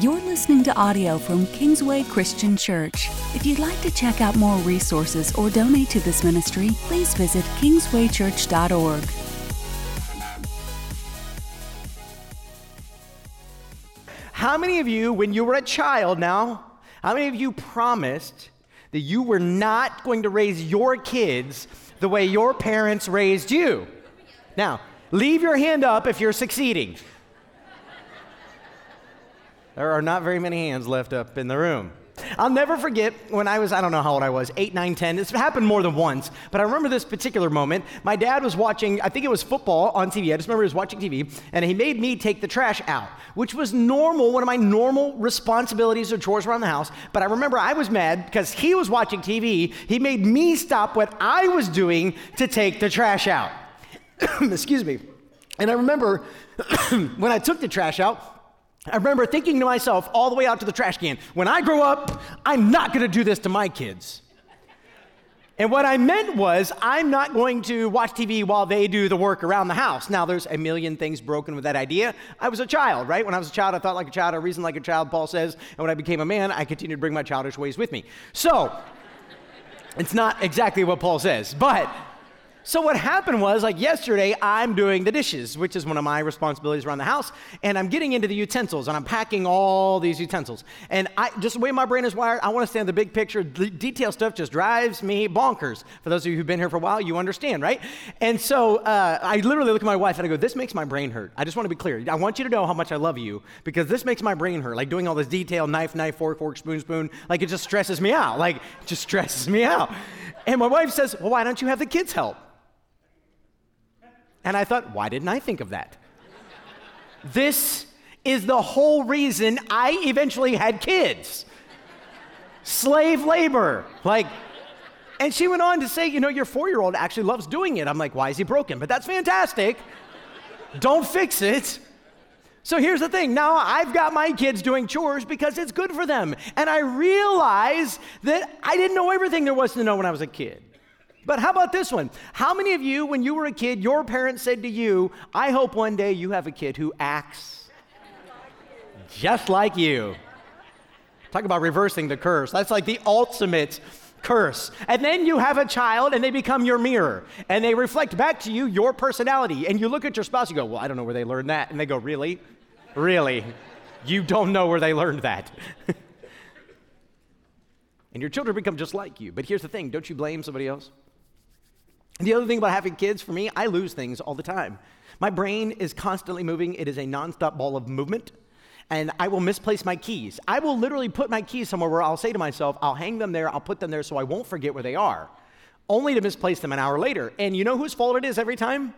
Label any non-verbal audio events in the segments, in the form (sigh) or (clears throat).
You're listening to audio from Kingsway Christian Church. If you'd like to check out more resources or donate to this ministry, please visit kingswaychurch.org. How many of you, when you were a child now, how many of you promised that you were not going to raise your kids the way your parents raised you? Now, leave your hand up if you're succeeding. There are not very many hands left up in the room. I'll never forget when I was, I don't know how old I was, 8, 9, 10. This happened more than once, but I remember this particular moment. My dad was watching, I think it was football on TV. I just remember he was watching TV, and he made me take the trash out, which was normal, one of my normal responsibilities or chores around the house. But I remember I was mad because he was watching TV. He made me stop what I was doing to take the trash out. (coughs) Excuse me. And I remember (coughs) when I took the trash out, I remember thinking to myself all the way out to the trash can, when I grow up, I'm not going to do this to my kids. And what I meant was, I'm not going to watch TV while they do the work around the house. Now, there's a million things broken with that idea. I was a child, right? When I was a child, I thought like a child, I reasoned like a child, Paul says. And when I became a man, I continued to bring my childish ways with me. So, it's not exactly what Paul says, but so what happened was, like yesterday, I'm doing the dishes, which is one of my responsibilities around the house, and I'm getting into the utensils, and I'm packing all these utensils. And I, just the way my brain is wired, I want to stand the big picture. The detail stuff just drives me bonkers. For those of you who've been here for a while, you understand, right? And so uh, I literally look at my wife and I go, "This makes my brain hurt." I just want to be clear. I want you to know how much I love you because this makes my brain hurt. Like doing all this detail, knife, knife, fork, fork, spoon, spoon. Like it just stresses me out. Like it just stresses me out. And my wife says, "Well, why don't you have the kids help?" And I thought, why didn't I think of that? this is the whole reason I eventually had kids. Slave labor. Like, and she went on to say, you know, your four year old actually loves doing it. I'm like, why is he broken? But that's fantastic. Don't fix it. So here's the thing now I've got my kids doing chores because it's good for them. And I realize that I didn't know everything there was to know when I was a kid. But how about this one? How many of you, when you were a kid, your parents said to you, I hope one day you have a kid who acts just like you? Talk about reversing the curse. That's like the ultimate curse. And then you have a child and they become your mirror and they reflect back to you your personality. And you look at your spouse, you go, Well, I don't know where they learned that. And they go, Really? Really? You don't know where they learned that. (laughs) and your children become just like you. But here's the thing don't you blame somebody else? The other thing about having kids, for me, I lose things all the time. My brain is constantly moving, it is a nonstop ball of movement. And I will misplace my keys. I will literally put my keys somewhere where I'll say to myself, I'll hang them there, I'll put them there so I won't forget where they are, only to misplace them an hour later. And you know whose fault it is every time?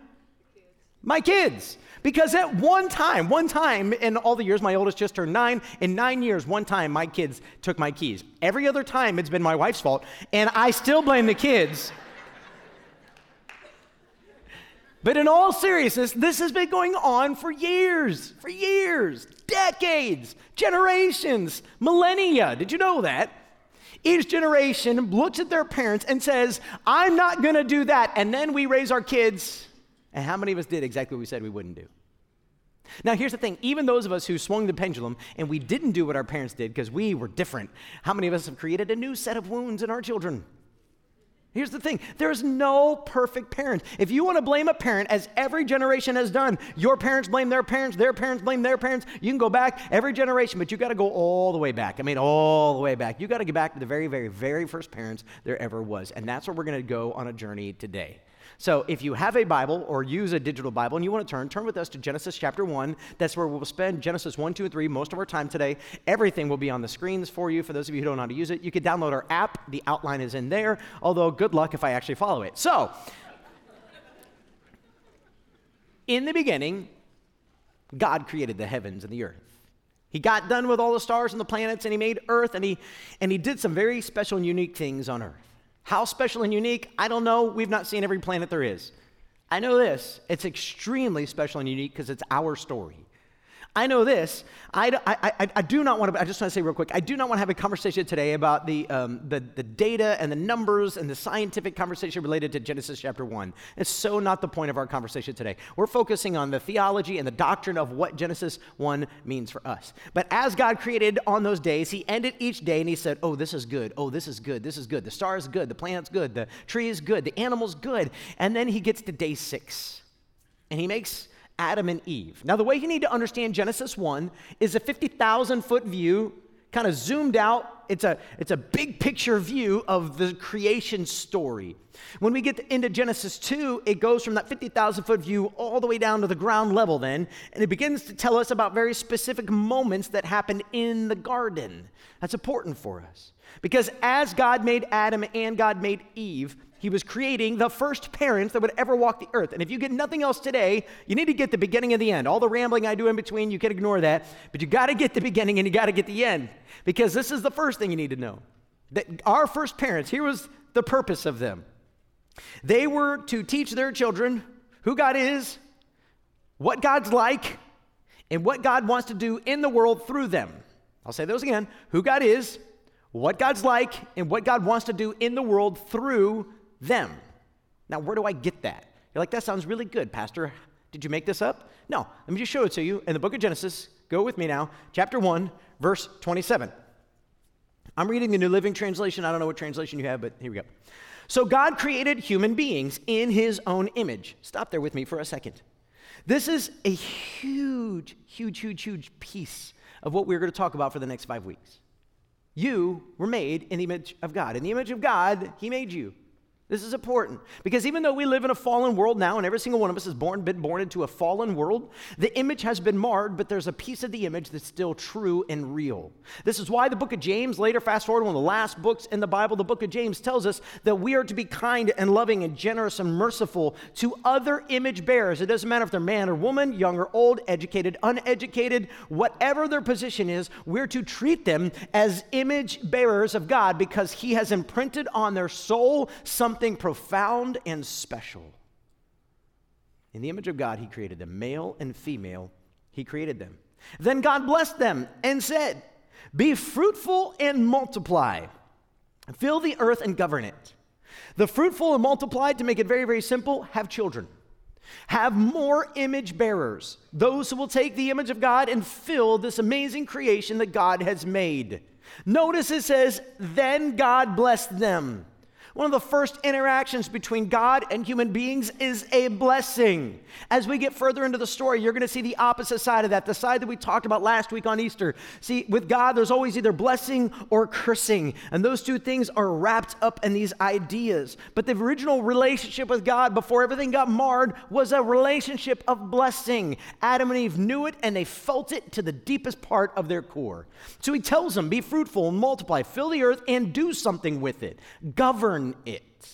My kids. Because at one time, one time in all the years, my oldest just turned nine, in nine years, one time my kids took my keys. Every other time it's been my wife's fault, and I still blame the kids but in all seriousness, this has been going on for years, for years, decades, generations, millennia. Did you know that? Each generation looks at their parents and says, I'm not going to do that. And then we raise our kids. And how many of us did exactly what we said we wouldn't do? Now, here's the thing even those of us who swung the pendulum and we didn't do what our parents did because we were different, how many of us have created a new set of wounds in our children? Here's the thing there's no perfect parent. If you want to blame a parent, as every generation has done, your parents blame their parents, their parents blame their parents, you can go back every generation, but you got to go all the way back. I mean, all the way back. You got to get back to the very, very, very first parents there ever was. And that's where we're going to go on a journey today. So if you have a Bible or use a digital Bible and you want to turn, turn with us to Genesis chapter 1. That's where we'll spend Genesis 1, 2, and 3 most of our time today. Everything will be on the screens for you. For those of you who don't know how to use it, you can download our app. The outline is in there, although good luck if I actually follow it. So, in the beginning, God created the heavens and the earth. He got done with all the stars and the planets and he made earth and he and he did some very special and unique things on earth. How special and unique? I don't know. We've not seen every planet there is. I know this it's extremely special and unique because it's our story. I know this. I, I, I, I do not want to, I just want to say real quick, I do not want to have a conversation today about the, um, the, the data and the numbers and the scientific conversation related to Genesis chapter 1. It's so not the point of our conversation today. We're focusing on the theology and the doctrine of what Genesis 1 means for us. But as God created on those days, He ended each day and He said, Oh, this is good. Oh, this is good. This is good. The star is good. The plant's good. The tree is good. The animal's good. And then He gets to day six and He makes Adam and Eve. Now, the way you need to understand Genesis 1 is a 50,000 foot view, kind of zoomed out. It's a, it's a big picture view of the creation story. When we get into Genesis 2, it goes from that 50,000 foot view all the way down to the ground level, then, and it begins to tell us about very specific moments that happened in the garden. That's important for us. Because as God made Adam and God made Eve, he was creating the first parents that would ever walk the earth. And if you get nothing else today, you need to get the beginning and the end. All the rambling I do in between, you can ignore that. But you got to get the beginning and you got to get the end. Because this is the first thing you need to know. That our first parents, here was the purpose of them. They were to teach their children who God is, what God's like, and what God wants to do in the world through them. I'll say those again who God is, what God's like, and what God wants to do in the world through them. Now, where do I get that? You're like, that sounds really good, Pastor. Did you make this up? No, let me just show it to you in the book of Genesis. Go with me now, chapter 1, verse 27. I'm reading the New Living Translation. I don't know what translation you have, but here we go. So, God created human beings in his own image. Stop there with me for a second. This is a huge, huge, huge, huge piece of what we're going to talk about for the next five weeks. You were made in the image of God. In the image of God, he made you. This is important because even though we live in a fallen world now, and every single one of us has born, been born into a fallen world, the image has been marred, but there's a piece of the image that's still true and real. This is why the book of James, later, fast forward, one of the last books in the Bible, the book of James tells us that we are to be kind and loving and generous and merciful to other image bearers. It doesn't matter if they're man or woman, young or old, educated, uneducated, whatever their position is, we're to treat them as image bearers of God because He has imprinted on their soul something something profound and special. In the image of God, He created them, male and female, He created them. Then God blessed them and said, Be fruitful and multiply, fill the earth and govern it. The fruitful and multiply, to make it very, very simple, have children. Have more image bearers, those who will take the image of God and fill this amazing creation that God has made. Notice it says, Then God blessed them. One of the first interactions between God and human beings is a blessing. As we get further into the story, you're going to see the opposite side of that, the side that we talked about last week on Easter. See, with God, there's always either blessing or cursing, and those two things are wrapped up in these ideas. But the original relationship with God before everything got marred was a relationship of blessing. Adam and Eve knew it, and they felt it to the deepest part of their core. So he tells them, Be fruitful and multiply, fill the earth, and do something with it, govern it,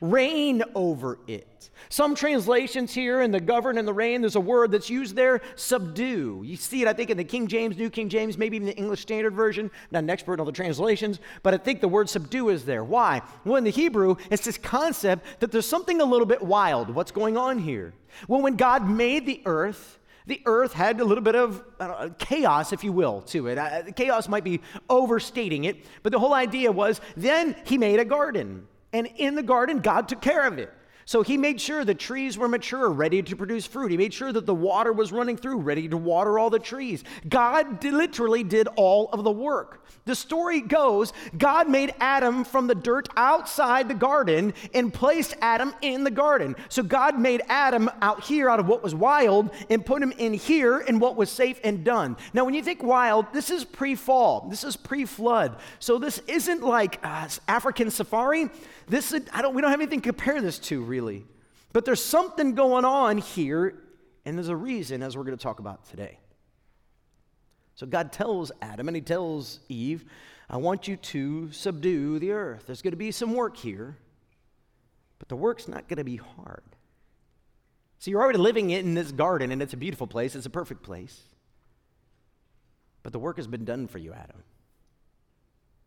reign over it. Some translations here in the govern and the reign, there's a word that's used there, subdue. You see it, I think, in the King James, New King James, maybe even the English Standard Version. Not an expert in all the translations, but I think the word subdue is there. Why? Well, in the Hebrew, it's this concept that there's something a little bit wild. What's going on here? Well, when God made the earth, the earth had a little bit of know, chaos, if you will, to it. Uh, chaos might be overstating it, but the whole idea was then he made a garden. And in the garden, God took care of it. So he made sure the trees were mature, ready to produce fruit. He made sure that the water was running through, ready to water all the trees. God literally did all of the work. The story goes God made Adam from the dirt outside the garden and placed Adam in the garden. So God made Adam out here out of what was wild and put him in here in what was safe and done. Now, when you think wild, this is pre fall, this is pre flood. So this isn't like uh, African safari. This, I don't, we don't have anything to compare this to, really. But there's something going on here, and there's a reason, as we're going to talk about today. So God tells Adam and he tells Eve, I want you to subdue the earth. There's going to be some work here, but the work's not going to be hard. So you're already living in this garden, and it's a beautiful place, it's a perfect place. But the work has been done for you, Adam.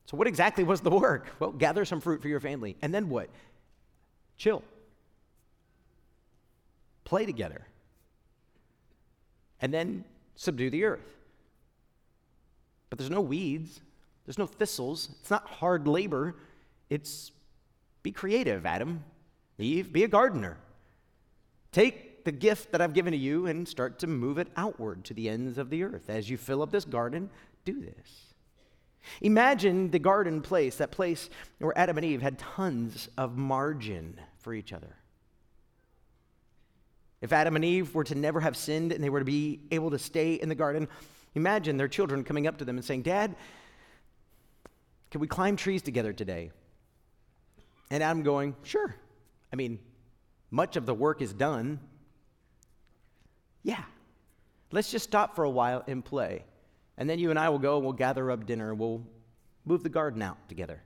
So, what exactly was the work? (laughs) Well, gather some fruit for your family. And then what? Chill. Play together. And then subdue the earth. But there's no weeds, there's no thistles, it's not hard labor. It's be creative, Adam, Eve, be a gardener. Take the gift that I've given to you and start to move it outward to the ends of the earth. As you fill up this garden, do this. Imagine the garden place, that place where Adam and Eve had tons of margin for each other. If Adam and Eve were to never have sinned and they were to be able to stay in the garden, imagine their children coming up to them and saying, Dad, can we climb trees together today? And Adam going, Sure. I mean, much of the work is done. Yeah. Let's just stop for a while and play. And then you and I will go and we'll gather up dinner and we'll move the garden out together.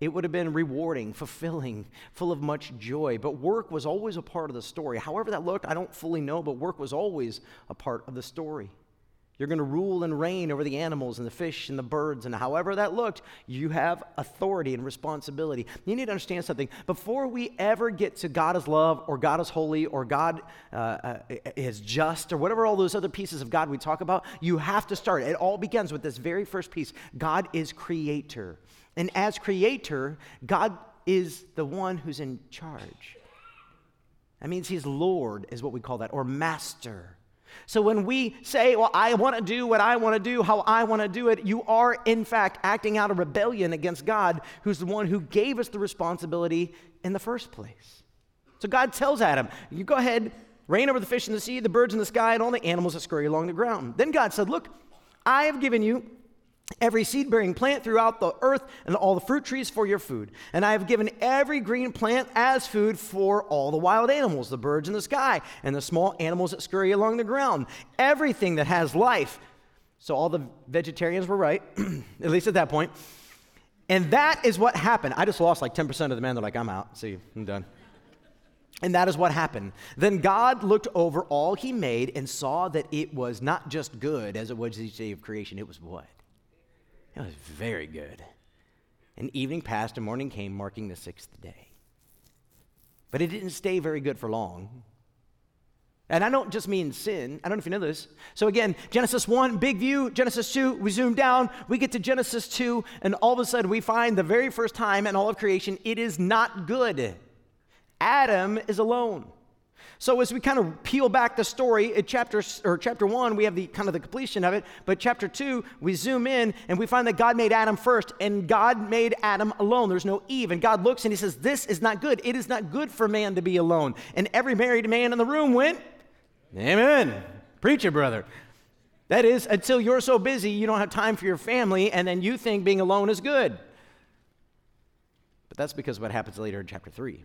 It would have been rewarding, (laughs) fulfilling, full of much joy. But work was always a part of the story. However, that looked, I don't fully know, but work was always a part of the story. You're going to rule and reign over the animals and the fish and the birds, and however that looked, you have authority and responsibility. You need to understand something. Before we ever get to God is love, or God is holy, or God uh, uh, is just, or whatever all those other pieces of God we talk about, you have to start. It all begins with this very first piece God is creator. And as creator, God is the one who's in charge. That means he's Lord, is what we call that, or master. So when we say, Well, I want to do what I want to do, how I want to do it, you are in fact acting out a rebellion against God, who's the one who gave us the responsibility in the first place. So God tells Adam, You go ahead, reign over the fish in the sea, the birds in the sky, and all the animals that scurry along the ground. Then God said, Look, I have given you every seed bearing plant throughout the earth and all the fruit trees for your food. And I have given every green plant as food for all the wild animals, the birds in the sky, and the small animals that scurry along the ground. Everything that has life. So all the vegetarians were right, (clears throat) at least at that point. And that is what happened. I just lost like 10% of the men. They're like, I'm out. See, I'm done. And that is what happened. Then God looked over all he made and saw that it was not just good as it was each day of creation, it was what? It was very good. And evening passed and morning came, marking the sixth day. But it didn't stay very good for long. And I don't just mean sin. I don't know if you know this. So again, Genesis 1, big view. Genesis 2, we zoom down. We get to Genesis 2, and all of a sudden we find the very first time in all of creation, it is not good. Adam is alone. So as we kind of peel back the story at chapter or chapter 1, we have the kind of the completion of it, but chapter 2, we zoom in and we find that God made Adam first and God made Adam alone. There's no Eve. And God looks and he says, "This is not good. It is not good for man to be alone." And every married man in the room went, "Amen." Preach it, brother. That is until you're so busy you don't have time for your family and then you think being alone is good. But that's because what happens later in chapter 3.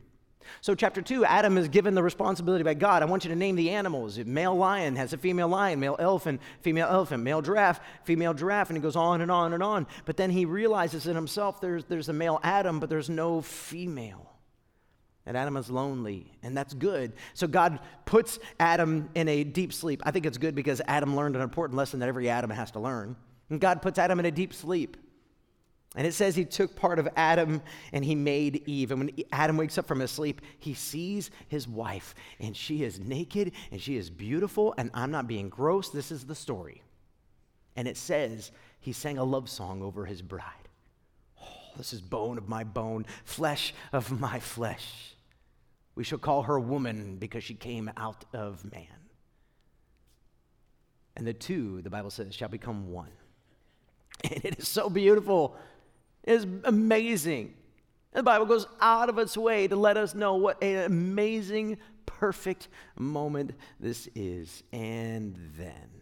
So, chapter two, Adam is given the responsibility by God. I want you to name the animals. Male lion has a female lion, male elephant, female elephant, male giraffe, female giraffe, and he goes on and on and on. But then he realizes in himself there's, there's a male Adam, but there's no female. And Adam is lonely, and that's good. So God puts Adam in a deep sleep. I think it's good because Adam learned an important lesson that every Adam has to learn. And God puts Adam in a deep sleep. And it says he took part of Adam and he made Eve. And when Adam wakes up from his sleep, he sees his wife, and she is naked and she is beautiful. And I'm not being gross, this is the story. And it says he sang a love song over his bride. Oh, this is bone of my bone, flesh of my flesh. We shall call her woman because she came out of man. And the two, the Bible says, shall become one. (laughs) And it is so beautiful is amazing. And the Bible goes out of its way to let us know what an amazing, perfect moment this is. And then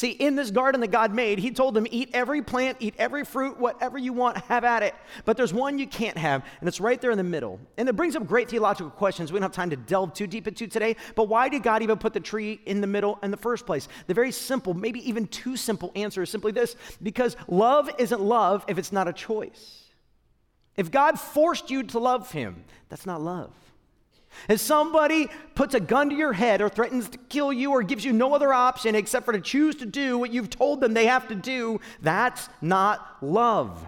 See, in this garden that God made, He told them, eat every plant, eat every fruit, whatever you want, have at it. But there's one you can't have, and it's right there in the middle. And it brings up great theological questions we don't have time to delve too deep into today. But why did God even put the tree in the middle in the first place? The very simple, maybe even too simple answer is simply this because love isn't love if it's not a choice. If God forced you to love Him, that's not love. If somebody puts a gun to your head or threatens to kill you or gives you no other option except for to choose to do what you've told them they have to do, that's not love.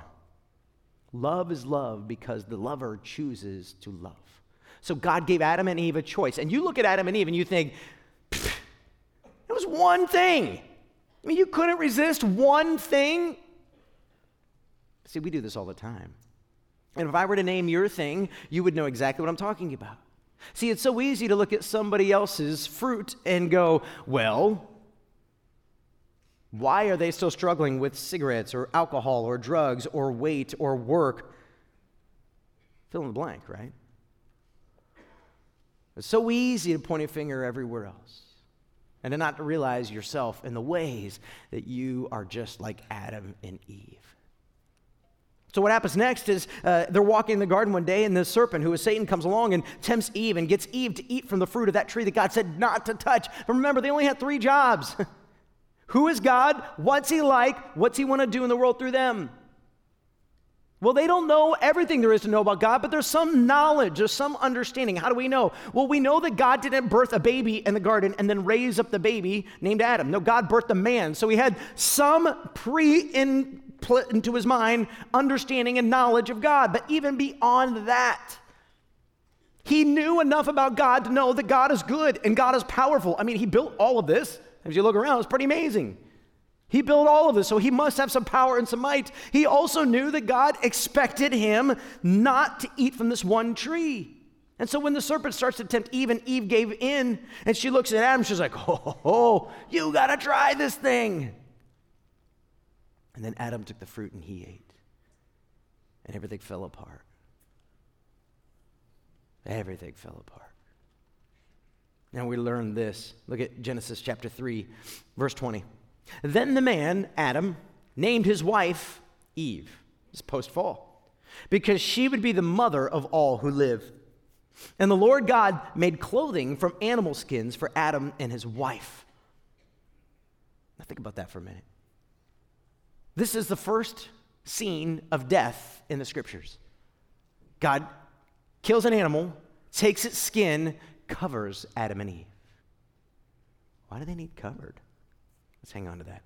Love is love because the lover chooses to love. So God gave Adam and Eve a choice. And you look at Adam and Eve and you think, it was one thing. I mean, you couldn't resist one thing. See, we do this all the time. And if I were to name your thing, you would know exactly what I'm talking about. See, it's so easy to look at somebody else's fruit and go, well, why are they still struggling with cigarettes or alcohol or drugs or weight or work? Fill in the blank, right? It's so easy to point a finger everywhere else and to not realize yourself in the ways that you are just like Adam and Eve. So, what happens next is uh, they're walking in the garden one day, and the serpent, who is Satan, comes along and tempts Eve and gets Eve to eat from the fruit of that tree that God said not to touch. But remember, they only had three jobs (laughs) Who is God? What's He like? What's He want to do in the world through them? Well, they don't know everything there is to know about God, but there's some knowledge, there's some understanding. How do we know? Well, we know that God didn't birth a baby in the garden and then raise up the baby named Adam. No, God birthed a man. So he had some pre in put into his mind understanding and knowledge of God. But even beyond that, he knew enough about God to know that God is good and God is powerful. I mean, he built all of this. As you look around, it's pretty amazing. He built all of this, so he must have some power and some might. He also knew that God expected him not to eat from this one tree. And so when the serpent starts to tempt Eve, and Eve gave in, and she looks at Adam, she's like, oh, oh, oh you gotta try this thing. And then Adam took the fruit and he ate. And everything fell apart. Everything fell apart. Now we learn this. Look at Genesis chapter 3, verse 20. Then the man, Adam, named his wife Eve. It's post fall. Because she would be the mother of all who live. And the Lord God made clothing from animal skins for Adam and his wife. Now think about that for a minute. This is the first scene of death in the scriptures. God kills an animal, takes its skin, covers Adam and Eve. Why do they need covered? Let's hang on to that.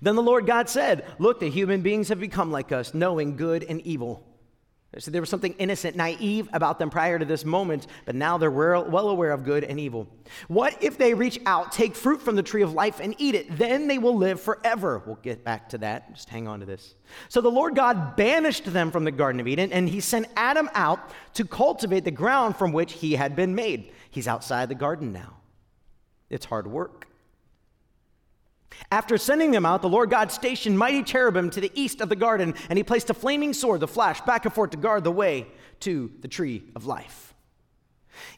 Then the Lord God said, Look, the human beings have become like us, knowing good and evil. So there was something innocent, naive about them prior to this moment, but now they're well aware of good and evil. What if they reach out, take fruit from the tree of life, and eat it? Then they will live forever. We'll get back to that. Just hang on to this. So the Lord God banished them from the Garden of Eden, and he sent Adam out to cultivate the ground from which he had been made. He's outside the garden now. It's hard work. After sending them out, the Lord God stationed mighty cherubim to the east of the garden, and he placed a flaming sword, the flash, back and forth to guard the way to the tree of life.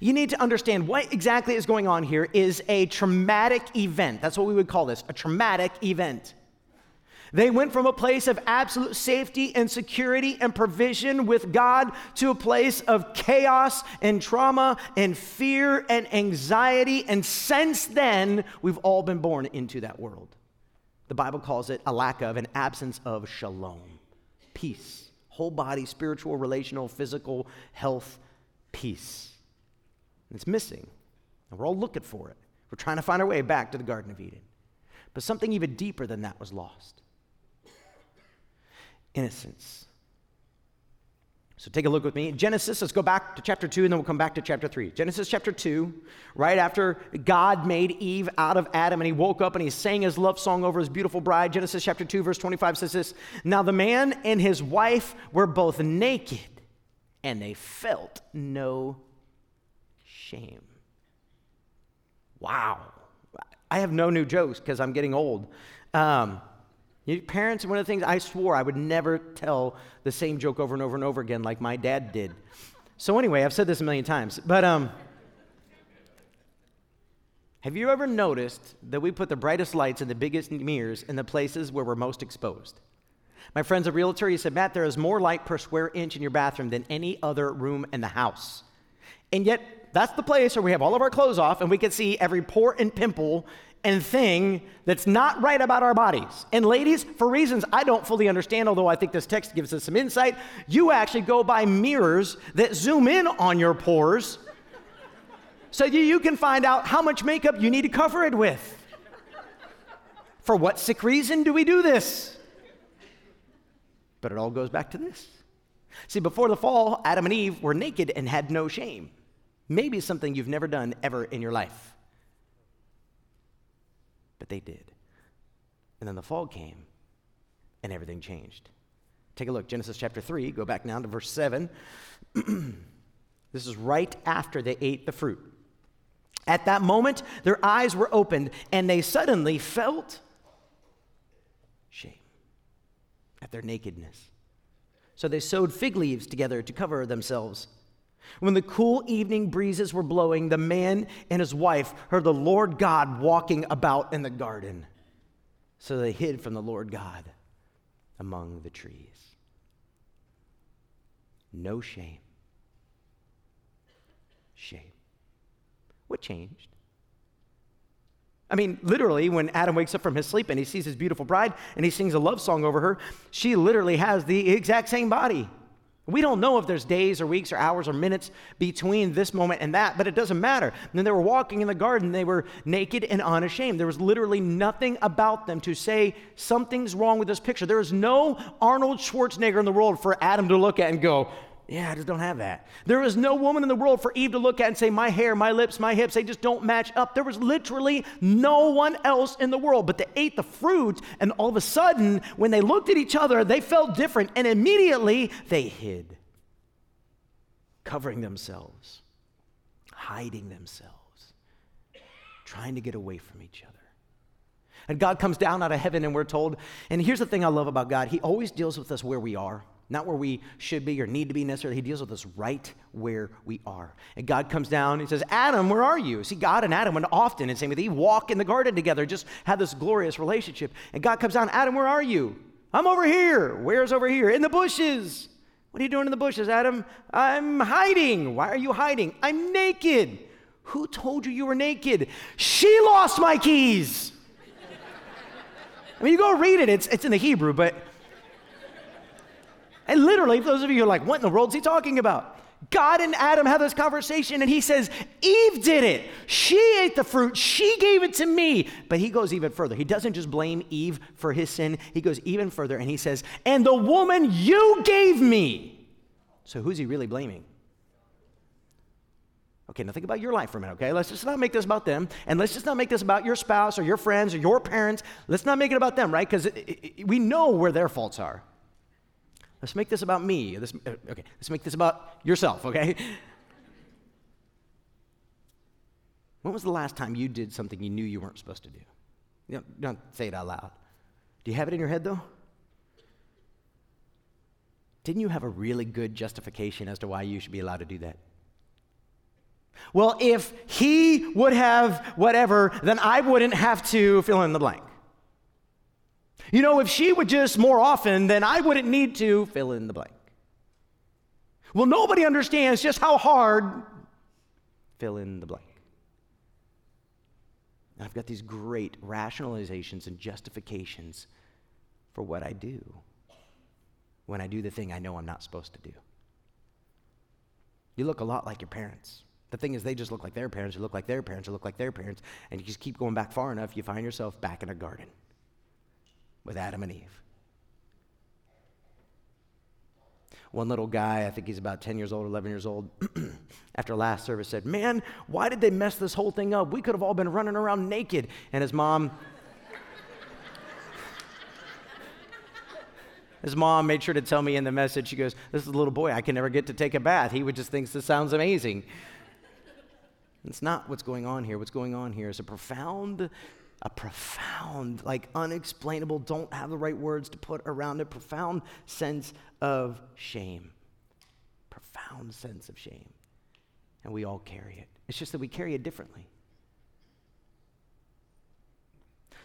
You need to understand what exactly is going on here is a traumatic event. That's what we would call this a traumatic event. They went from a place of absolute safety and security and provision with God to a place of chaos and trauma and fear and anxiety. And since then, we've all been born into that world. The Bible calls it a lack of, an absence of shalom, peace, whole body, spiritual, relational, physical, health, peace. And it's missing. And we're all looking for it. We're trying to find our way back to the Garden of Eden. But something even deeper than that was lost innocence. So take a look with me. Genesis, let's go back to chapter 2 and then we'll come back to chapter 3. Genesis chapter 2, right after God made Eve out of Adam and he woke up and he sang his love song over his beautiful bride. Genesis chapter 2, verse 25 says this Now the man and his wife were both naked and they felt no shame. Wow. I have no new jokes because I'm getting old. Um, you, parents, one of the things I swore I would never tell the same joke over and over and over again like my dad did. So, anyway, I've said this a million times, but um, have you ever noticed that we put the brightest lights and the biggest mirrors in the places where we're most exposed? My friend's a realtor. He said, Matt, there is more light per square inch in your bathroom than any other room in the house. And yet, that's the place where we have all of our clothes off and we can see every pore and pimple and thing that's not right about our bodies. And ladies, for reasons I don't fully understand, although I think this text gives us some insight, you actually go by mirrors that zoom in on your pores so you can find out how much makeup you need to cover it with. For what sick reason do we do this? But it all goes back to this. See, before the fall, Adam and Eve were naked and had no shame. Maybe something you've never done ever in your life. But they did. And then the fall came, and everything changed. Take a look, Genesis chapter 3, go back now to verse 7. (clears throat) this is right after they ate the fruit. At that moment, their eyes were opened, and they suddenly felt shame at their nakedness. So they sewed fig leaves together to cover themselves. When the cool evening breezes were blowing, the man and his wife heard the Lord God walking about in the garden. So they hid from the Lord God among the trees. No shame. Shame. What changed? I mean, literally, when Adam wakes up from his sleep and he sees his beautiful bride and he sings a love song over her, she literally has the exact same body. We don't know if there's days or weeks or hours or minutes between this moment and that, but it doesn't matter. And then they were walking in the garden, they were naked and unashamed. There was literally nothing about them to say something's wrong with this picture. There is no Arnold Schwarzenegger in the world for Adam to look at and go, yeah, I just don't have that. There was no woman in the world for Eve to look at and say, My hair, my lips, my hips, they just don't match up. There was literally no one else in the world, but they ate the fruit, and all of a sudden, when they looked at each other, they felt different, and immediately they hid, covering themselves, hiding themselves, trying to get away from each other. And God comes down out of heaven, and we're told, and here's the thing I love about God He always deals with us where we are not where we should be or need to be necessarily. He deals with us right where we are. And God comes down and says, Adam, where are you? See, God and Adam went often, and same with Eve, walk in the garden together, just had this glorious relationship. And God comes down, Adam, where are you? I'm over here. Where's over here? In the bushes. What are you doing in the bushes, Adam? I'm hiding. Why are you hiding? I'm naked. Who told you you were naked? She lost my keys. (laughs) I mean, you go read it, it's, it's in the Hebrew, but and literally, those of you who are like, what in the world is he talking about? God and Adam have this conversation, and he says, Eve did it. She ate the fruit. She gave it to me. But he goes even further. He doesn't just blame Eve for his sin, he goes even further, and he says, And the woman you gave me. So who's he really blaming? Okay, now think about your life for a minute, okay? Let's just not make this about them, and let's just not make this about your spouse or your friends or your parents. Let's not make it about them, right? Because we know where their faults are. Let's make this about me. Let's, uh, okay, let's make this about yourself, okay? When was the last time you did something you knew you weren't supposed to do? You don't say it out loud. Do you have it in your head, though? Didn't you have a really good justification as to why you should be allowed to do that? Well, if he would have whatever, then I wouldn't have to fill in the blank. You know, if she would just more often, then I wouldn't need to fill in the blank. Well, nobody understands just how hard fill in the blank. And I've got these great rationalizations and justifications for what I do when I do the thing I know I'm not supposed to do. You look a lot like your parents. The thing is, they just look like their parents, you look like their parents, you look like their parents, and you just keep going back far enough, you find yourself back in a garden with Adam and Eve. One little guy, I think he's about 10 years old, 11 years old, (clears throat) after last service said, Man, why did they mess this whole thing up? We could have all been running around naked. And his mom, (laughs) his mom made sure to tell me in the message, she goes, This is a little boy. I can never get to take a bath. He would just think this sounds amazing. It's not what's going on here. What's going on here is a profound a profound, like unexplainable, don't have the right words to put around it, profound sense of shame. Profound sense of shame. And we all carry it. It's just that we carry it differently.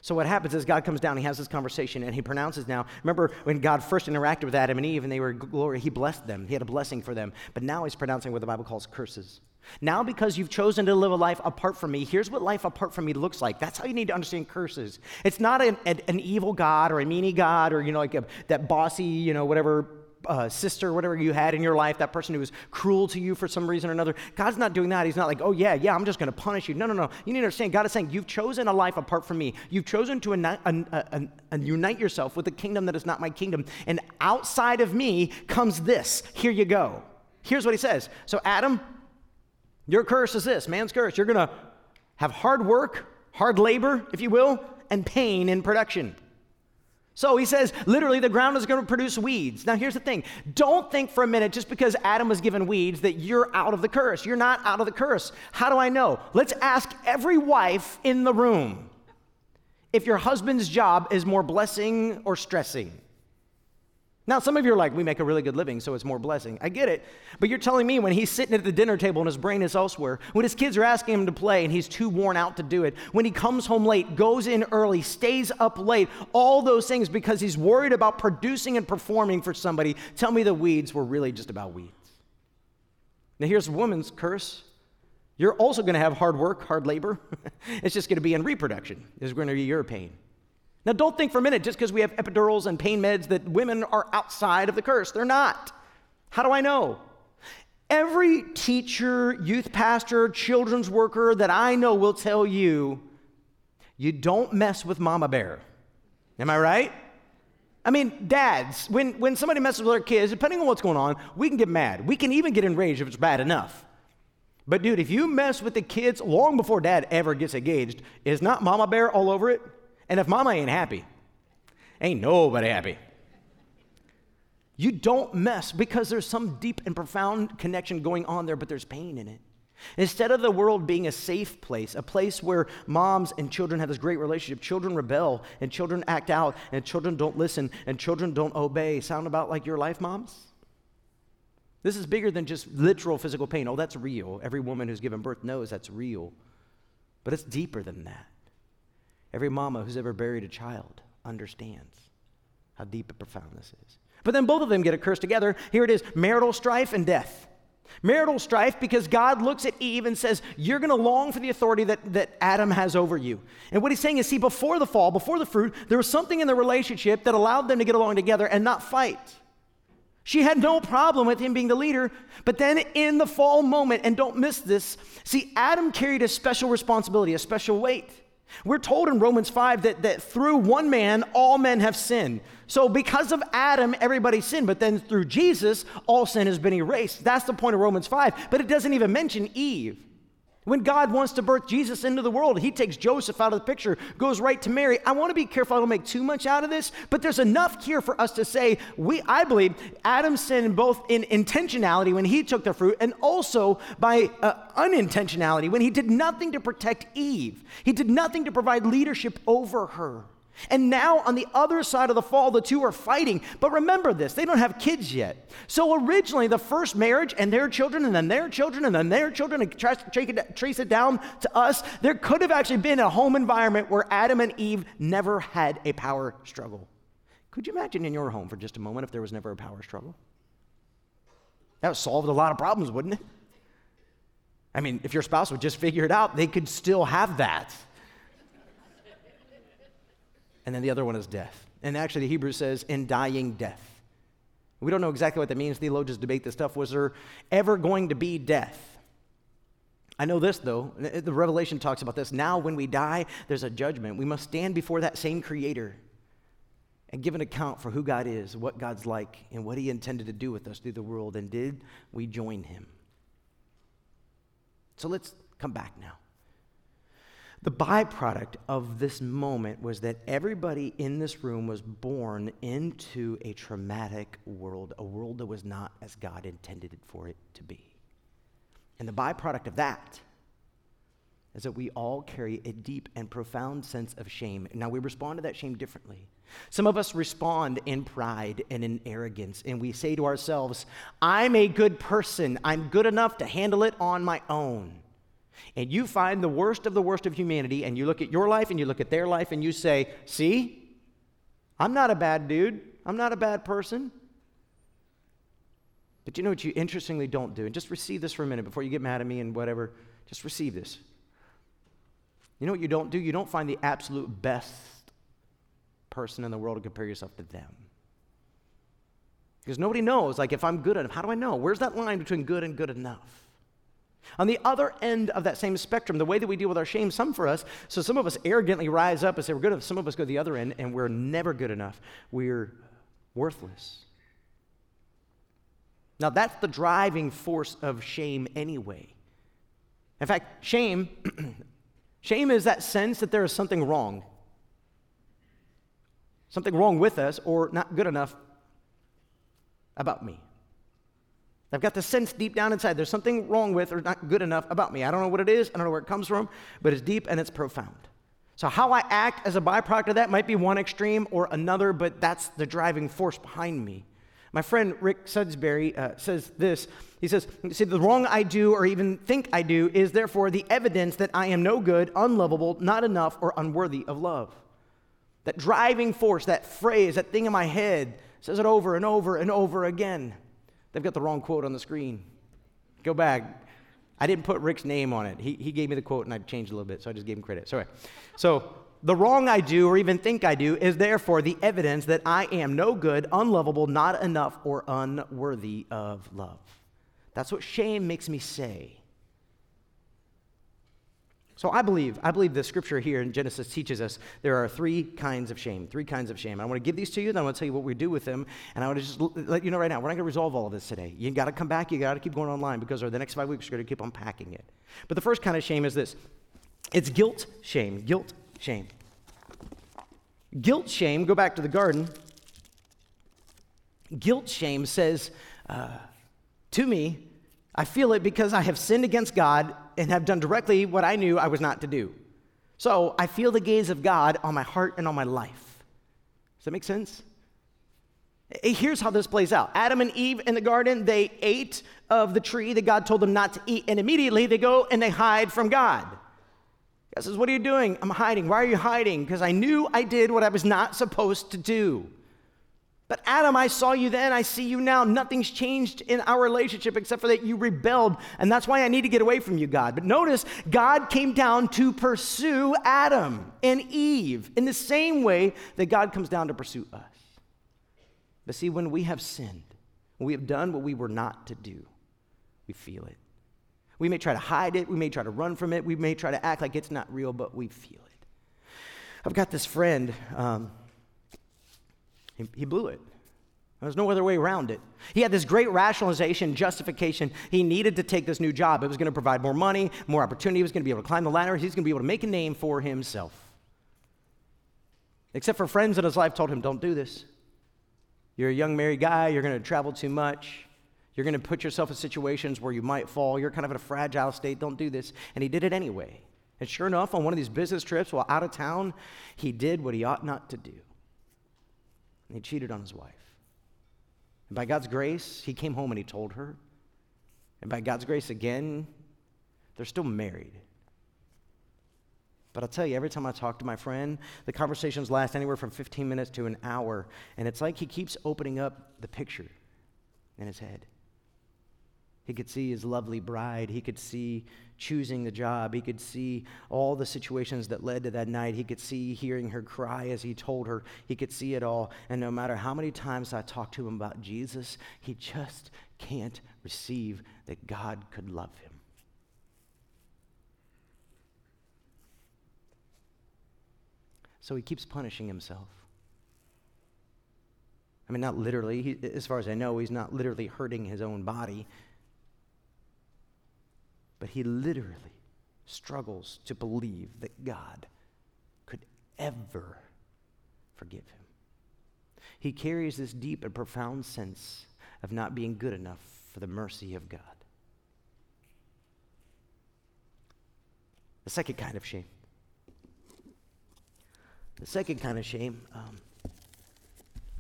So what happens is God comes down, he has this conversation, and he pronounces now. Remember when God first interacted with Adam and Eve and they were glory, he blessed them. He had a blessing for them. But now he's pronouncing what the Bible calls curses. Now, because you've chosen to live a life apart from me, here's what life apart from me looks like. That's how you need to understand curses. It's not an, an, evil God or a meanie God or, you know, like a, that bossy, you know, whatever uh, sister, whatever you had in your life, that person who was cruel to you for some reason or another. God's not doing that. He's not like, oh, yeah, yeah, I'm just going to punish you. No, no, no. You need to understand, God is saying, you've chosen a life apart from me. You've chosen to unite yourself with a kingdom that is not my kingdom. And outside of me comes this. Here you go. Here's what he says. So, Adam, your curse is this man's curse. You're going to have hard work, hard labor, if you will, and pain in production. So he says, literally, the ground is going to produce weeds. Now, here's the thing don't think for a minute just because Adam was given weeds that you're out of the curse. You're not out of the curse. How do I know? Let's ask every wife in the room if your husband's job is more blessing or stressing. Now, some of you are like, we make a really good living, so it's more blessing. I get it. But you're telling me when he's sitting at the dinner table and his brain is elsewhere, when his kids are asking him to play and he's too worn out to do it, when he comes home late, goes in early, stays up late, all those things because he's worried about producing and performing for somebody, tell me the weeds were really just about weeds. Now, here's a woman's curse. You're also going to have hard work, hard labor. (laughs) it's just going to be in reproduction, is going to be your pain. Now, don't think for a minute just because we have epidurals and pain meds that women are outside of the curse. They're not. How do I know? Every teacher, youth pastor, children's worker that I know will tell you you don't mess with mama bear. Am I right? I mean, dads, when, when somebody messes with their kids, depending on what's going on, we can get mad. We can even get enraged if it's bad enough. But, dude, if you mess with the kids long before dad ever gets engaged, is not mama bear all over it? And if mama ain't happy, ain't nobody happy. You don't mess because there's some deep and profound connection going on there, but there's pain in it. Instead of the world being a safe place, a place where moms and children have this great relationship, children rebel and children act out and children don't listen and children don't obey. Sound about like your life, moms? This is bigger than just literal physical pain. Oh, that's real. Every woman who's given birth knows that's real. But it's deeper than that. Every mama who's ever buried a child understands how deep and profound this is. But then both of them get a curse together. Here it is marital strife and death. Marital strife because God looks at Eve and says, You're going to long for the authority that, that Adam has over you. And what he's saying is, see, before the fall, before the fruit, there was something in the relationship that allowed them to get along together and not fight. She had no problem with him being the leader, but then in the fall moment, and don't miss this, see, Adam carried a special responsibility, a special weight. We're told in Romans 5 that, that through one man, all men have sinned. So, because of Adam, everybody sinned, but then through Jesus, all sin has been erased. That's the point of Romans 5, but it doesn't even mention Eve. When God wants to birth Jesus into the world, he takes Joseph out of the picture, goes right to Mary. I want to be careful I don't make too much out of this, but there's enough here for us to say we I believe Adam sinned both in intentionality when he took the fruit and also by uh, unintentionality when he did nothing to protect Eve. He did nothing to provide leadership over her. And now on the other side of the fall, the two are fighting. But remember this they don't have kids yet. So originally, the first marriage and their children, and then their children, and then their children, and trace it down to us, there could have actually been a home environment where Adam and Eve never had a power struggle. Could you imagine in your home for just a moment if there was never a power struggle? That would solve a lot of problems, wouldn't it? I mean, if your spouse would just figure it out, they could still have that and then the other one is death. And actually, the Hebrew says, in dying death. We don't know exactly what that means. Theologians debate this stuff. Was there ever going to be death? I know this, though. The Revelation talks about this. Now, when we die, there's a judgment. We must stand before that same Creator and give an account for who God is, what God's like, and what He intended to do with us through the world. And did we join Him? So let's come back now. The byproduct of this moment was that everybody in this room was born into a traumatic world, a world that was not as God intended for it to be. And the byproduct of that is that we all carry a deep and profound sense of shame. Now, we respond to that shame differently. Some of us respond in pride and in arrogance, and we say to ourselves, I'm a good person. I'm good enough to handle it on my own and you find the worst of the worst of humanity, and you look at your life and you look at their life, and you say, See, I'm not a bad dude, I'm not a bad person. But you know what you interestingly don't do? And just receive this for a minute before you get mad at me and whatever. Just receive this. You know what you don't do? You don't find the absolute best person in the world to compare yourself to them. Because nobody knows, like, if I'm good enough, how do I know? Where's that line between good and good enough? On the other end of that same spectrum, the way that we deal with our shame, some for us, so some of us arrogantly rise up and say we're good enough, some of us go the other end and we're never good enough. We're worthless. Now, that's the driving force of shame anyway. In fact, shame, (clears throat) shame is that sense that there is something wrong. something wrong with us or not good enough about me. I've got the sense deep down inside there's something wrong with or not good enough about me. I don't know what it is, I don't know where it comes from, but it's deep and it's profound. So, how I act as a byproduct of that might be one extreme or another, but that's the driving force behind me. My friend Rick Sudsbury uh, says this. He says, See, the wrong I do or even think I do is therefore the evidence that I am no good, unlovable, not enough, or unworthy of love. That driving force, that phrase, that thing in my head says it over and over and over again. They've got the wrong quote on the screen. Go back. I didn't put Rick's name on it. He, he gave me the quote and I changed a little bit, so I just gave him credit. Sorry. So, the wrong I do or even think I do is therefore the evidence that I am no good, unlovable, not enough, or unworthy of love. That's what shame makes me say. So I believe, I believe the scripture here in Genesis teaches us there are three kinds of shame. Three kinds of shame. I want to give these to you, then I want to tell you what we do with them. And I want to just let you know right now, we're not going to resolve all of this today. You got to come back, you got to keep going online because over the next five weeks, we're going to keep unpacking it. But the first kind of shame is this it's guilt shame. Guilt shame. Guilt shame, go back to the garden. Guilt shame says uh, to me, I feel it because I have sinned against God and have done directly what I knew I was not to do. So I feel the gaze of God on my heart and on my life. Does that make sense? Here's how this plays out Adam and Eve in the garden, they ate of the tree that God told them not to eat, and immediately they go and they hide from God. God says, What are you doing? I'm hiding. Why are you hiding? Because I knew I did what I was not supposed to do. But Adam, I saw you then, I see you now. Nothing's changed in our relationship except for that you rebelled. And that's why I need to get away from you, God. But notice, God came down to pursue Adam and Eve in the same way that God comes down to pursue us. But see, when we have sinned, when we have done what we were not to do, we feel it. We may try to hide it, we may try to run from it, we may try to act like it's not real, but we feel it. I've got this friend. Um, he, he blew it. There's no other way around it. He had this great rationalization, justification. He needed to take this new job. It was going to provide more money, more opportunity. He was going to be able to climb the ladder. He's going to be able to make a name for himself. Except for friends in his life told him, don't do this. You're a young married guy. You're going to travel too much. You're going to put yourself in situations where you might fall. You're kind of in a fragile state. Don't do this. And he did it anyway. And sure enough, on one of these business trips while out of town, he did what he ought not to do and he cheated on his wife. And by God's grace, he came home and he told her. And by God's grace, again, they're still married. But I'll tell you, every time I talk to my friend, the conversations last anywhere from 15 minutes to an hour. And it's like he keeps opening up the picture in his head. He could see his lovely bride. He could see choosing the job. He could see all the situations that led to that night. He could see hearing her cry as he told her. He could see it all. And no matter how many times I talk to him about Jesus, he just can't receive that God could love him. So he keeps punishing himself. I mean, not literally. He, as far as I know, he's not literally hurting his own body. But he literally struggles to believe that God could ever forgive him. He carries this deep and profound sense of not being good enough for the mercy of God. The second kind of shame. The second kind of shame um,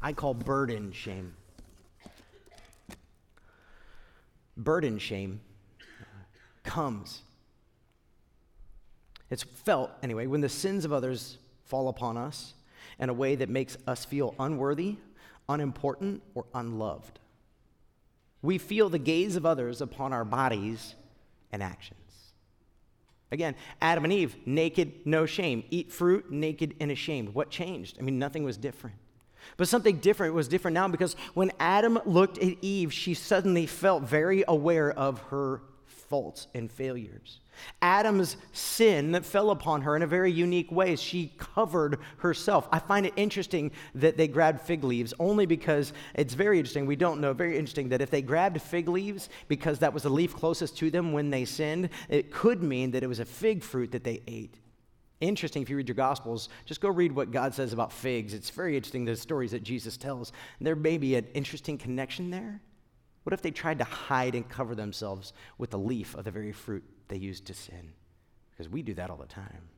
I call burden shame. Burden shame comes. It's felt, anyway, when the sins of others fall upon us in a way that makes us feel unworthy, unimportant, or unloved. We feel the gaze of others upon our bodies and actions. Again, Adam and Eve, naked, no shame. Eat fruit, naked and ashamed. What changed? I mean, nothing was different. But something different was different now because when Adam looked at Eve, she suddenly felt very aware of her faults and failures. Adam's sin that fell upon her in a very unique way. She covered herself. I find it interesting that they grabbed fig leaves only because it's very interesting. We don't know. Very interesting that if they grabbed fig leaves because that was the leaf closest to them when they sinned, it could mean that it was a fig fruit that they ate. interesting if you read your Gospels, just go read what God says about figs. It's very interesting, the stories that Jesus tells. There may be an interesting connection there. What if they tried to hide and cover themselves with the leaf of the very fruit they used to sin? Because we do that all the time.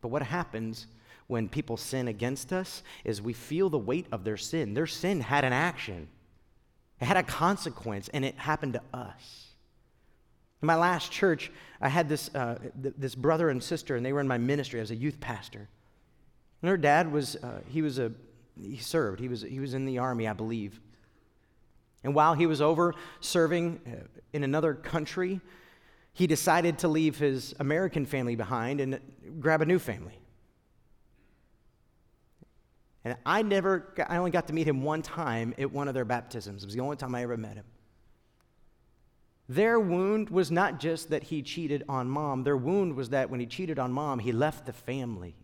But what happens when people sin against us is we feel the weight of their sin. Their sin had an action, it had a consequence, and it happened to us. In my last church, I had this, uh, th- this brother and sister, and they were in my ministry as a youth pastor. And her dad was, uh, he was a, he served. He was, he was in the army, I believe. And while he was over serving uh, in another country, he decided to leave his American family behind and grab a new family. And I never, I only got to meet him one time at one of their baptisms. It was the only time I ever met him. Their wound was not just that he cheated on mom, their wound was that when he cheated on mom, he left the family.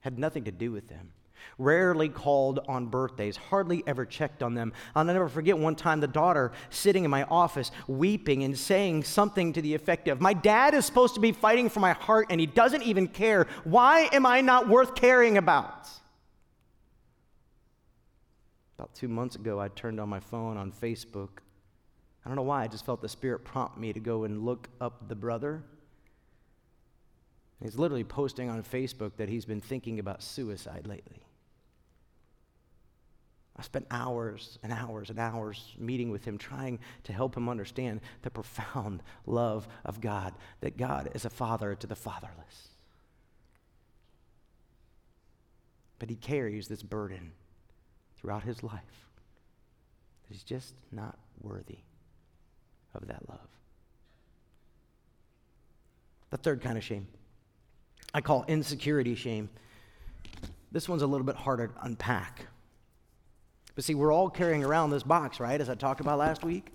Had nothing to do with them. Rarely called on birthdays, hardly ever checked on them. I'll never forget one time the daughter sitting in my office weeping and saying something to the effect of, My dad is supposed to be fighting for my heart and he doesn't even care. Why am I not worth caring about? About two months ago, I turned on my phone on Facebook I don't know why, I just felt the Spirit prompt me to go and look up the brother. He's literally posting on Facebook that he's been thinking about suicide lately. I spent hours and hours and hours meeting with him, trying to help him understand the profound (laughs) love of God, that God is a father to the fatherless. But he carries this burden throughout his life. that He's just not worthy of that love. The third kind of shame I call insecurity shame. This one's a little bit harder to unpack. But see, we're all carrying around this box, right, as I talked about last week?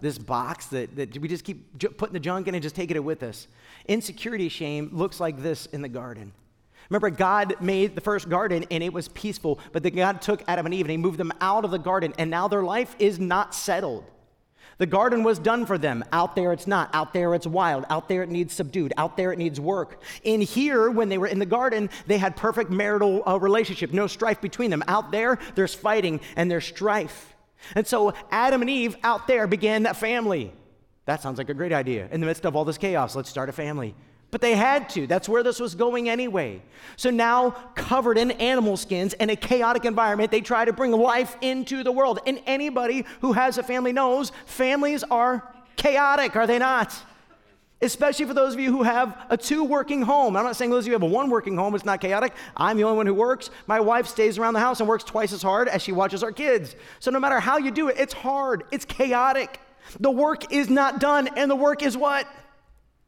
This box that, that we just keep putting the junk in and just taking it with us. Insecurity shame looks like this in the garden. Remember, God made the first garden and it was peaceful, but then God took Adam and Eve and he moved them out of the garden, and now their life is not settled. The garden was done for them. Out there, it's not. Out there, it's wild. Out there, it needs subdued. Out there, it needs work. In here, when they were in the garden, they had perfect marital uh, relationship, no strife between them. Out there, there's fighting and there's strife. And so Adam and Eve out there began that family. That sounds like a great idea. In the midst of all this chaos, let's start a family. But they had to. That's where this was going anyway. So now, covered in animal skins and a chaotic environment, they try to bring life into the world. And anybody who has a family knows families are chaotic, are they not? Especially for those of you who have a two working home. I'm not saying those of you who have a one working home, it's not chaotic. I'm the only one who works. My wife stays around the house and works twice as hard as she watches our kids. So no matter how you do it, it's hard, it's chaotic. The work is not done, and the work is what?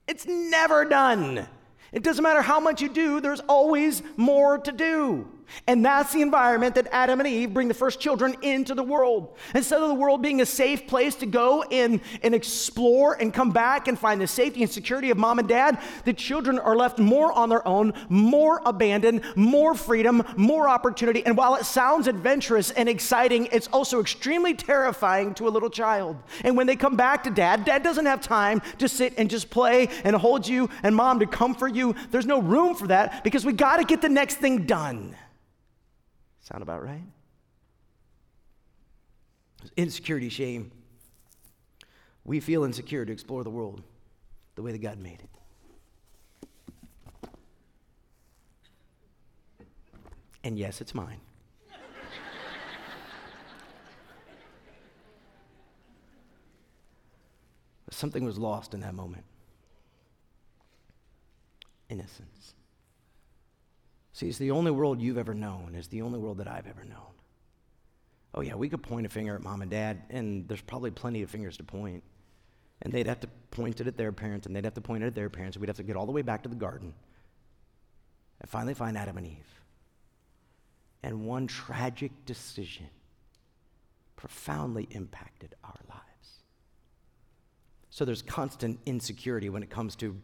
It's never done. It doesn't matter how much you do, there's always more to do. And that's the environment that Adam and Eve bring the first children into the world. Instead of the world being a safe place to go and, and explore and come back and find the safety and security of mom and dad, the children are left more on their own, more abandoned, more freedom, more opportunity. And while it sounds adventurous and exciting, it's also extremely terrifying to a little child. And when they come back to dad, dad doesn't have time to sit and just play and hold you and mom to comfort you. There's no room for that because we got to get the next thing done. Sound about right? Insecurity, shame. We feel insecure to explore the world the way that God made it. And yes, it's mine. (laughs) something was lost in that moment innocence. See, it's the only world you've ever known, it's the only world that I've ever known. Oh, yeah, we could point a finger at mom and dad, and there's probably plenty of fingers to point. And they'd have to point it at their parents, and they'd have to point it at their parents, and we'd have to get all the way back to the garden and finally find Adam and Eve. And one tragic decision profoundly impacted our lives. So there's constant insecurity when it comes to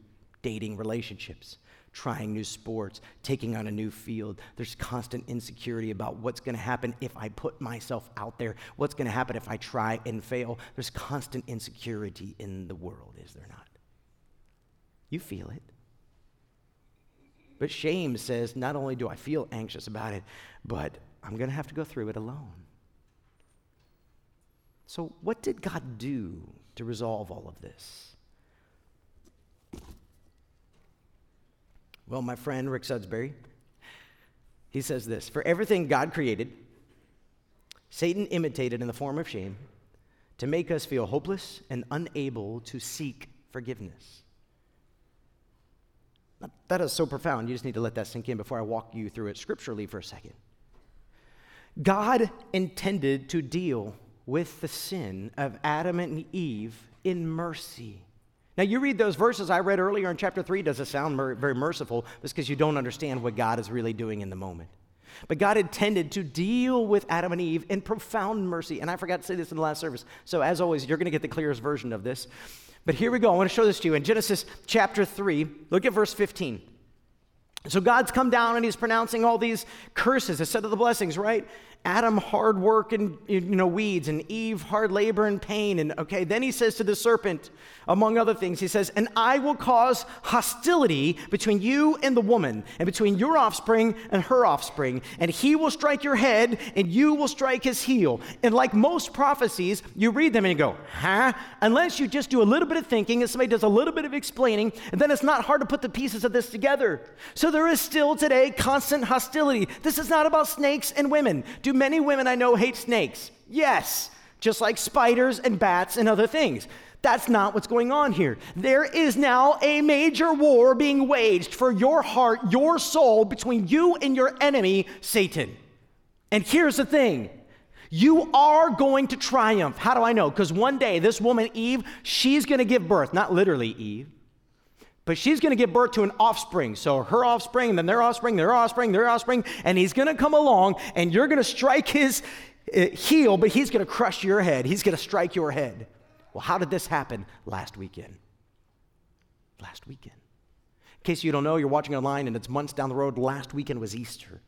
dating relationships trying new sports, taking on a new field. There's constant insecurity about what's going to happen if I put myself out there, what's going to happen if I try and fail. There's constant insecurity in the world, is there not? You feel it. But shame says, not only do I feel anxious about it, but I'm going to have to go through it alone. So, what did God do to resolve all of this? Well, my friend Rick Sudsbury, he says this For everything God created, Satan imitated in the form of shame to make us feel hopeless and unable to seek forgiveness. That is so profound. You just need to let that sink in before I walk you through it scripturally for a second. God intended to deal with the sin of Adam and Eve in mercy. Now, you read those verses I read earlier in chapter 3, does it sound very merciful? It's because you don't understand what God is really doing in the moment. But God intended to deal with Adam and Eve in profound mercy. And I forgot to say this in the last service. So, as always, you're going to get the clearest version of this. But here we go. I want to show this to you. In Genesis chapter 3, look at verse 15. So God's come down and he's pronouncing all these curses instead of the blessings, right? Adam, hard work and you know weeds, and Eve, hard labor and pain. And okay, then he says to the serpent, among other things, he says, And I will cause hostility between you and the woman, and between your offspring and her offspring, and he will strike your head, and you will strike his heel. And like most prophecies, you read them and you go, huh? Unless you just do a little bit of thinking, and somebody does a little bit of explaining, and then it's not hard to put the pieces of this together. So there is still today constant hostility. This is not about snakes and women. Do many women I know hate snakes? Yes, just like spiders and bats and other things. That's not what's going on here. There is now a major war being waged for your heart, your soul, between you and your enemy, Satan. And here's the thing you are going to triumph. How do I know? Because one day, this woman, Eve, she's going to give birth, not literally Eve, but she's going to give birth to an offspring. So her offspring, then their offspring, their offspring, their offspring, and he's going to come along and you're going to strike his uh, heel, but he's going to crush your head. He's going to strike your head. Well, how did this happen last weekend? Last weekend. In case you don't know, you're watching online and it's months down the road. Last weekend was Easter.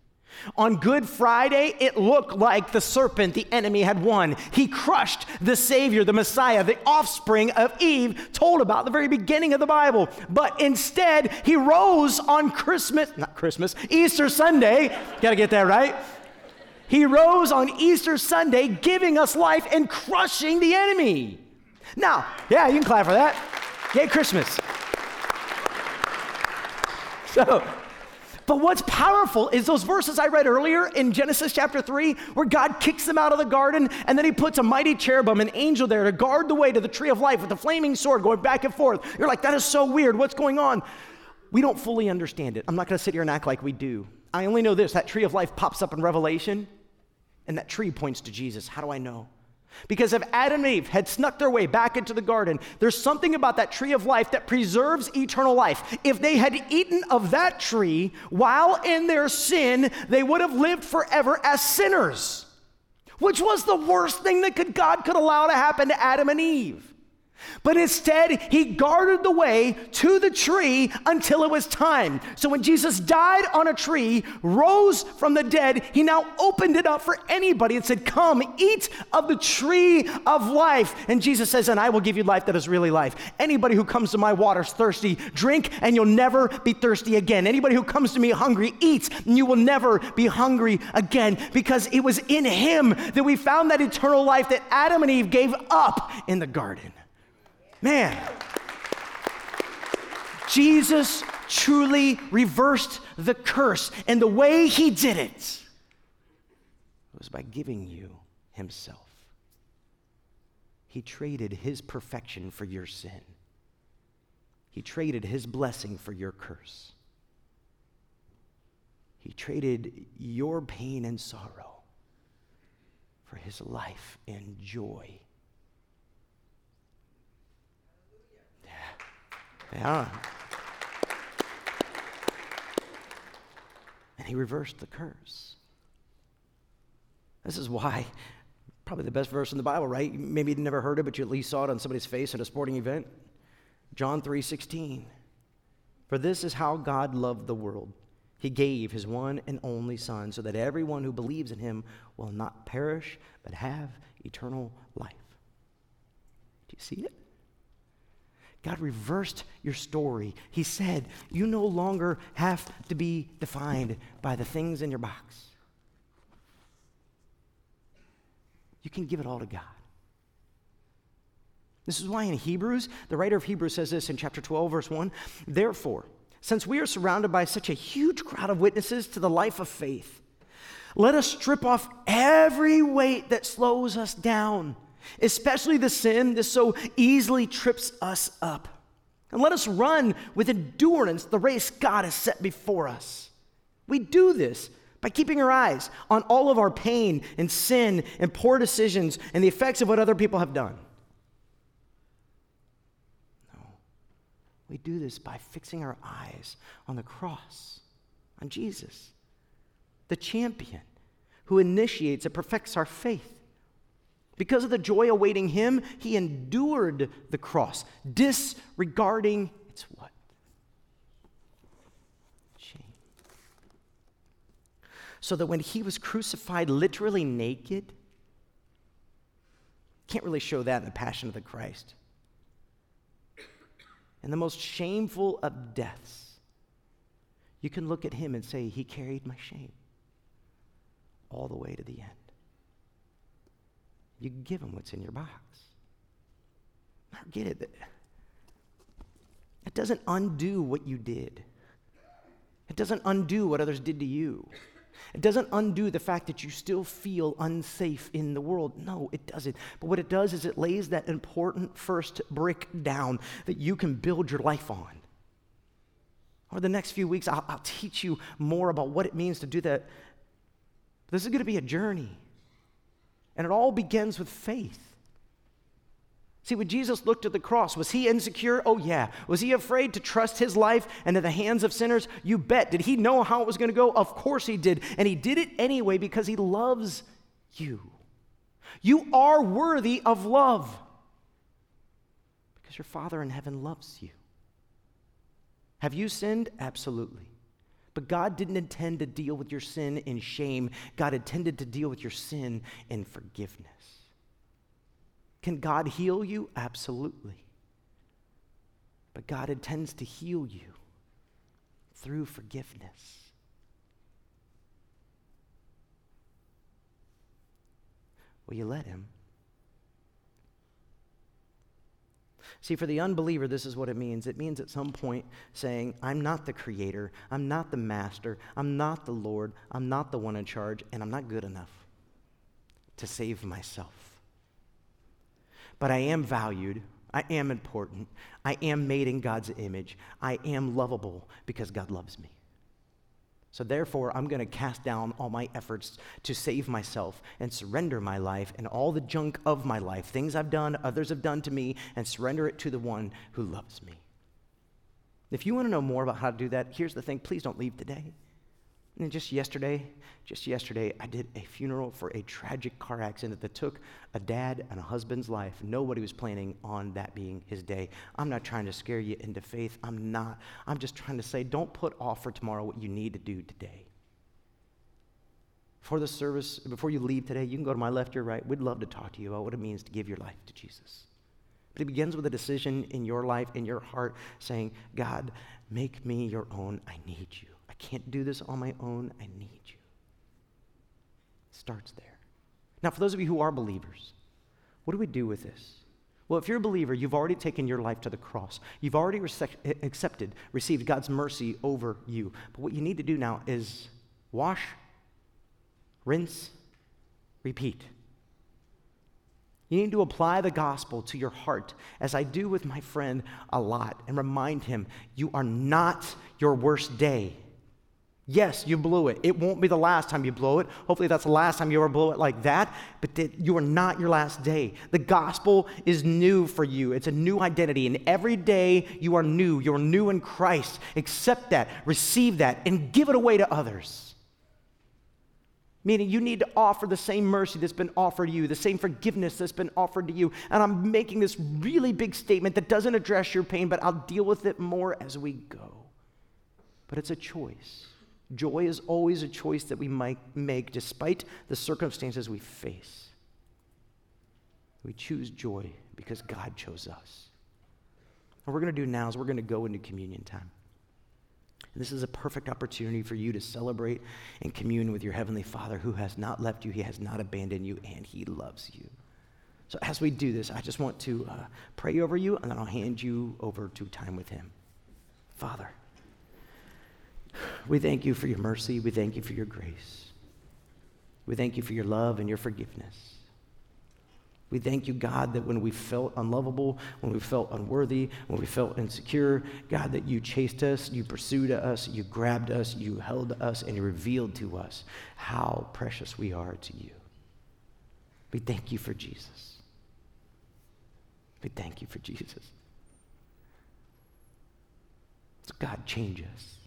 On Good Friday, it looked like the serpent, the enemy, had won. He crushed the Savior, the Messiah, the offspring of Eve, told about the very beginning of the Bible. But instead, he rose on Christmas, not Christmas, Easter Sunday. Gotta get that right. He rose on Easter Sunday, giving us life and crushing the enemy. Now, yeah, you can clap for that. Yay, Christmas. (laughs) So, but what's powerful is those verses I read earlier in Genesis chapter 3, where God kicks them out of the garden and then he puts a mighty cherubim, an angel there to guard the way to the tree of life with a flaming sword going back and forth. You're like, that is so weird. What's going on? We don't fully understand it. I'm not going to sit here and act like we do. I only know this that tree of life pops up in Revelation, and that tree points to Jesus. How do I know? Because if Adam and Eve had snuck their way back into the garden, there's something about that tree of life that preserves eternal life. If they had eaten of that tree while in their sin, they would have lived forever as sinners, which was the worst thing that could, God could allow to happen to Adam and Eve. But instead, he guarded the way to the tree until it was time. So when Jesus died on a tree, rose from the dead, he now opened it up for anybody and said, Come, eat of the tree of life. And Jesus says, And I will give you life that is really life. Anybody who comes to my waters thirsty, drink, and you'll never be thirsty again. Anybody who comes to me hungry, eats, and you will never be hungry again. Because it was in him that we found that eternal life that Adam and Eve gave up in the garden. Man. Jesus truly reversed the curse, and the way he did it was by giving you himself. He traded his perfection for your sin. He traded his blessing for your curse. He traded your pain and sorrow for his life and joy Yeah. And he reversed the curse. This is why, probably the best verse in the Bible, right? Maybe you never heard it, but you at least saw it on somebody's face at a sporting event. John 3 16. For this is how God loved the world. He gave his one and only Son so that everyone who believes in him will not perish but have eternal life. Do you see it? God reversed your story. He said, You no longer have to be defined by the things in your box. You can give it all to God. This is why in Hebrews, the writer of Hebrews says this in chapter 12, verse 1 Therefore, since we are surrounded by such a huge crowd of witnesses to the life of faith, let us strip off every weight that slows us down especially the sin that so easily trips us up. And let us run with endurance the race God has set before us. We do this by keeping our eyes on all of our pain and sin and poor decisions and the effects of what other people have done. No. We do this by fixing our eyes on the cross, on Jesus, the champion who initiates and perfects our faith. Because of the joy awaiting him, he endured the cross, disregarding its what? Shame. So that when he was crucified literally naked, can't really show that in the Passion of the Christ. And the most shameful of deaths, you can look at him and say, He carried my shame all the way to the end. You give them what's in your box. Now, get it. It doesn't undo what you did. It doesn't undo what others did to you. It doesn't undo the fact that you still feel unsafe in the world. No, it doesn't. But what it does is it lays that important first brick down that you can build your life on. Over the next few weeks, I'll, I'll teach you more about what it means to do that. This is going to be a journey. And it all begins with faith. See, when Jesus looked at the cross, was he insecure? Oh, yeah. Was he afraid to trust his life into the hands of sinners? You bet. Did he know how it was going to go? Of course he did. And he did it anyway because he loves you. You are worthy of love because your Father in heaven loves you. Have you sinned? Absolutely. But God didn't intend to deal with your sin in shame. God intended to deal with your sin in forgiveness. Can God heal you? Absolutely. But God intends to heal you through forgiveness. Will you let Him? See, for the unbeliever, this is what it means. It means at some point saying, I'm not the creator, I'm not the master, I'm not the Lord, I'm not the one in charge, and I'm not good enough to save myself. But I am valued, I am important, I am made in God's image, I am lovable because God loves me. So, therefore, I'm going to cast down all my efforts to save myself and surrender my life and all the junk of my life, things I've done, others have done to me, and surrender it to the one who loves me. If you want to know more about how to do that, here's the thing please don't leave today. And just yesterday, just yesterday, I did a funeral for a tragic car accident that took a dad and a husband's life. Nobody was planning on that being his day. I'm not trying to scare you into faith. I'm not. I'm just trying to say, don't put off for tomorrow what you need to do today. Before the service, before you leave today, you can go to my left or right. We'd love to talk to you about what it means to give your life to Jesus. But it begins with a decision in your life, in your heart, saying, God, make me your own. I need you can't do this on my own. I need you. It starts there. Now, for those of you who are believers, what do we do with this? Well, if you're a believer, you've already taken your life to the cross. You've already rece- accepted, received God's mercy over you. But what you need to do now is wash, rinse, repeat. You need to apply the gospel to your heart, as I do with my friend a lot, and remind him you are not your worst day. Yes, you blew it. It won't be the last time you blow it. Hopefully, that's the last time you ever blow it like that, but you are not your last day. The gospel is new for you, it's a new identity, and every day you are new. You're new in Christ. Accept that, receive that, and give it away to others. Meaning, you need to offer the same mercy that's been offered to you, the same forgiveness that's been offered to you. And I'm making this really big statement that doesn't address your pain, but I'll deal with it more as we go. But it's a choice. Joy is always a choice that we might make despite the circumstances we face. We choose joy because God chose us. What we're going to do now is we're going to go into communion time. And this is a perfect opportunity for you to celebrate and commune with your Heavenly Father who has not left you, He has not abandoned you, and He loves you. So, as we do this, I just want to uh, pray over you, and then I'll hand you over to time with Him. Father, we thank you for your mercy. We thank you for your grace. We thank you for your love and your forgiveness. We thank you, God, that when we felt unlovable, when we felt unworthy, when we felt insecure, God, that you chased us, you pursued us, you grabbed us, you held us, and you revealed to us how precious we are to you. We thank you for Jesus. We thank you for Jesus. So, God, change us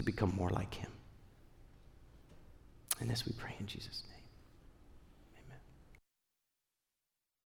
to become more like him. And this we pray in Jesus' name.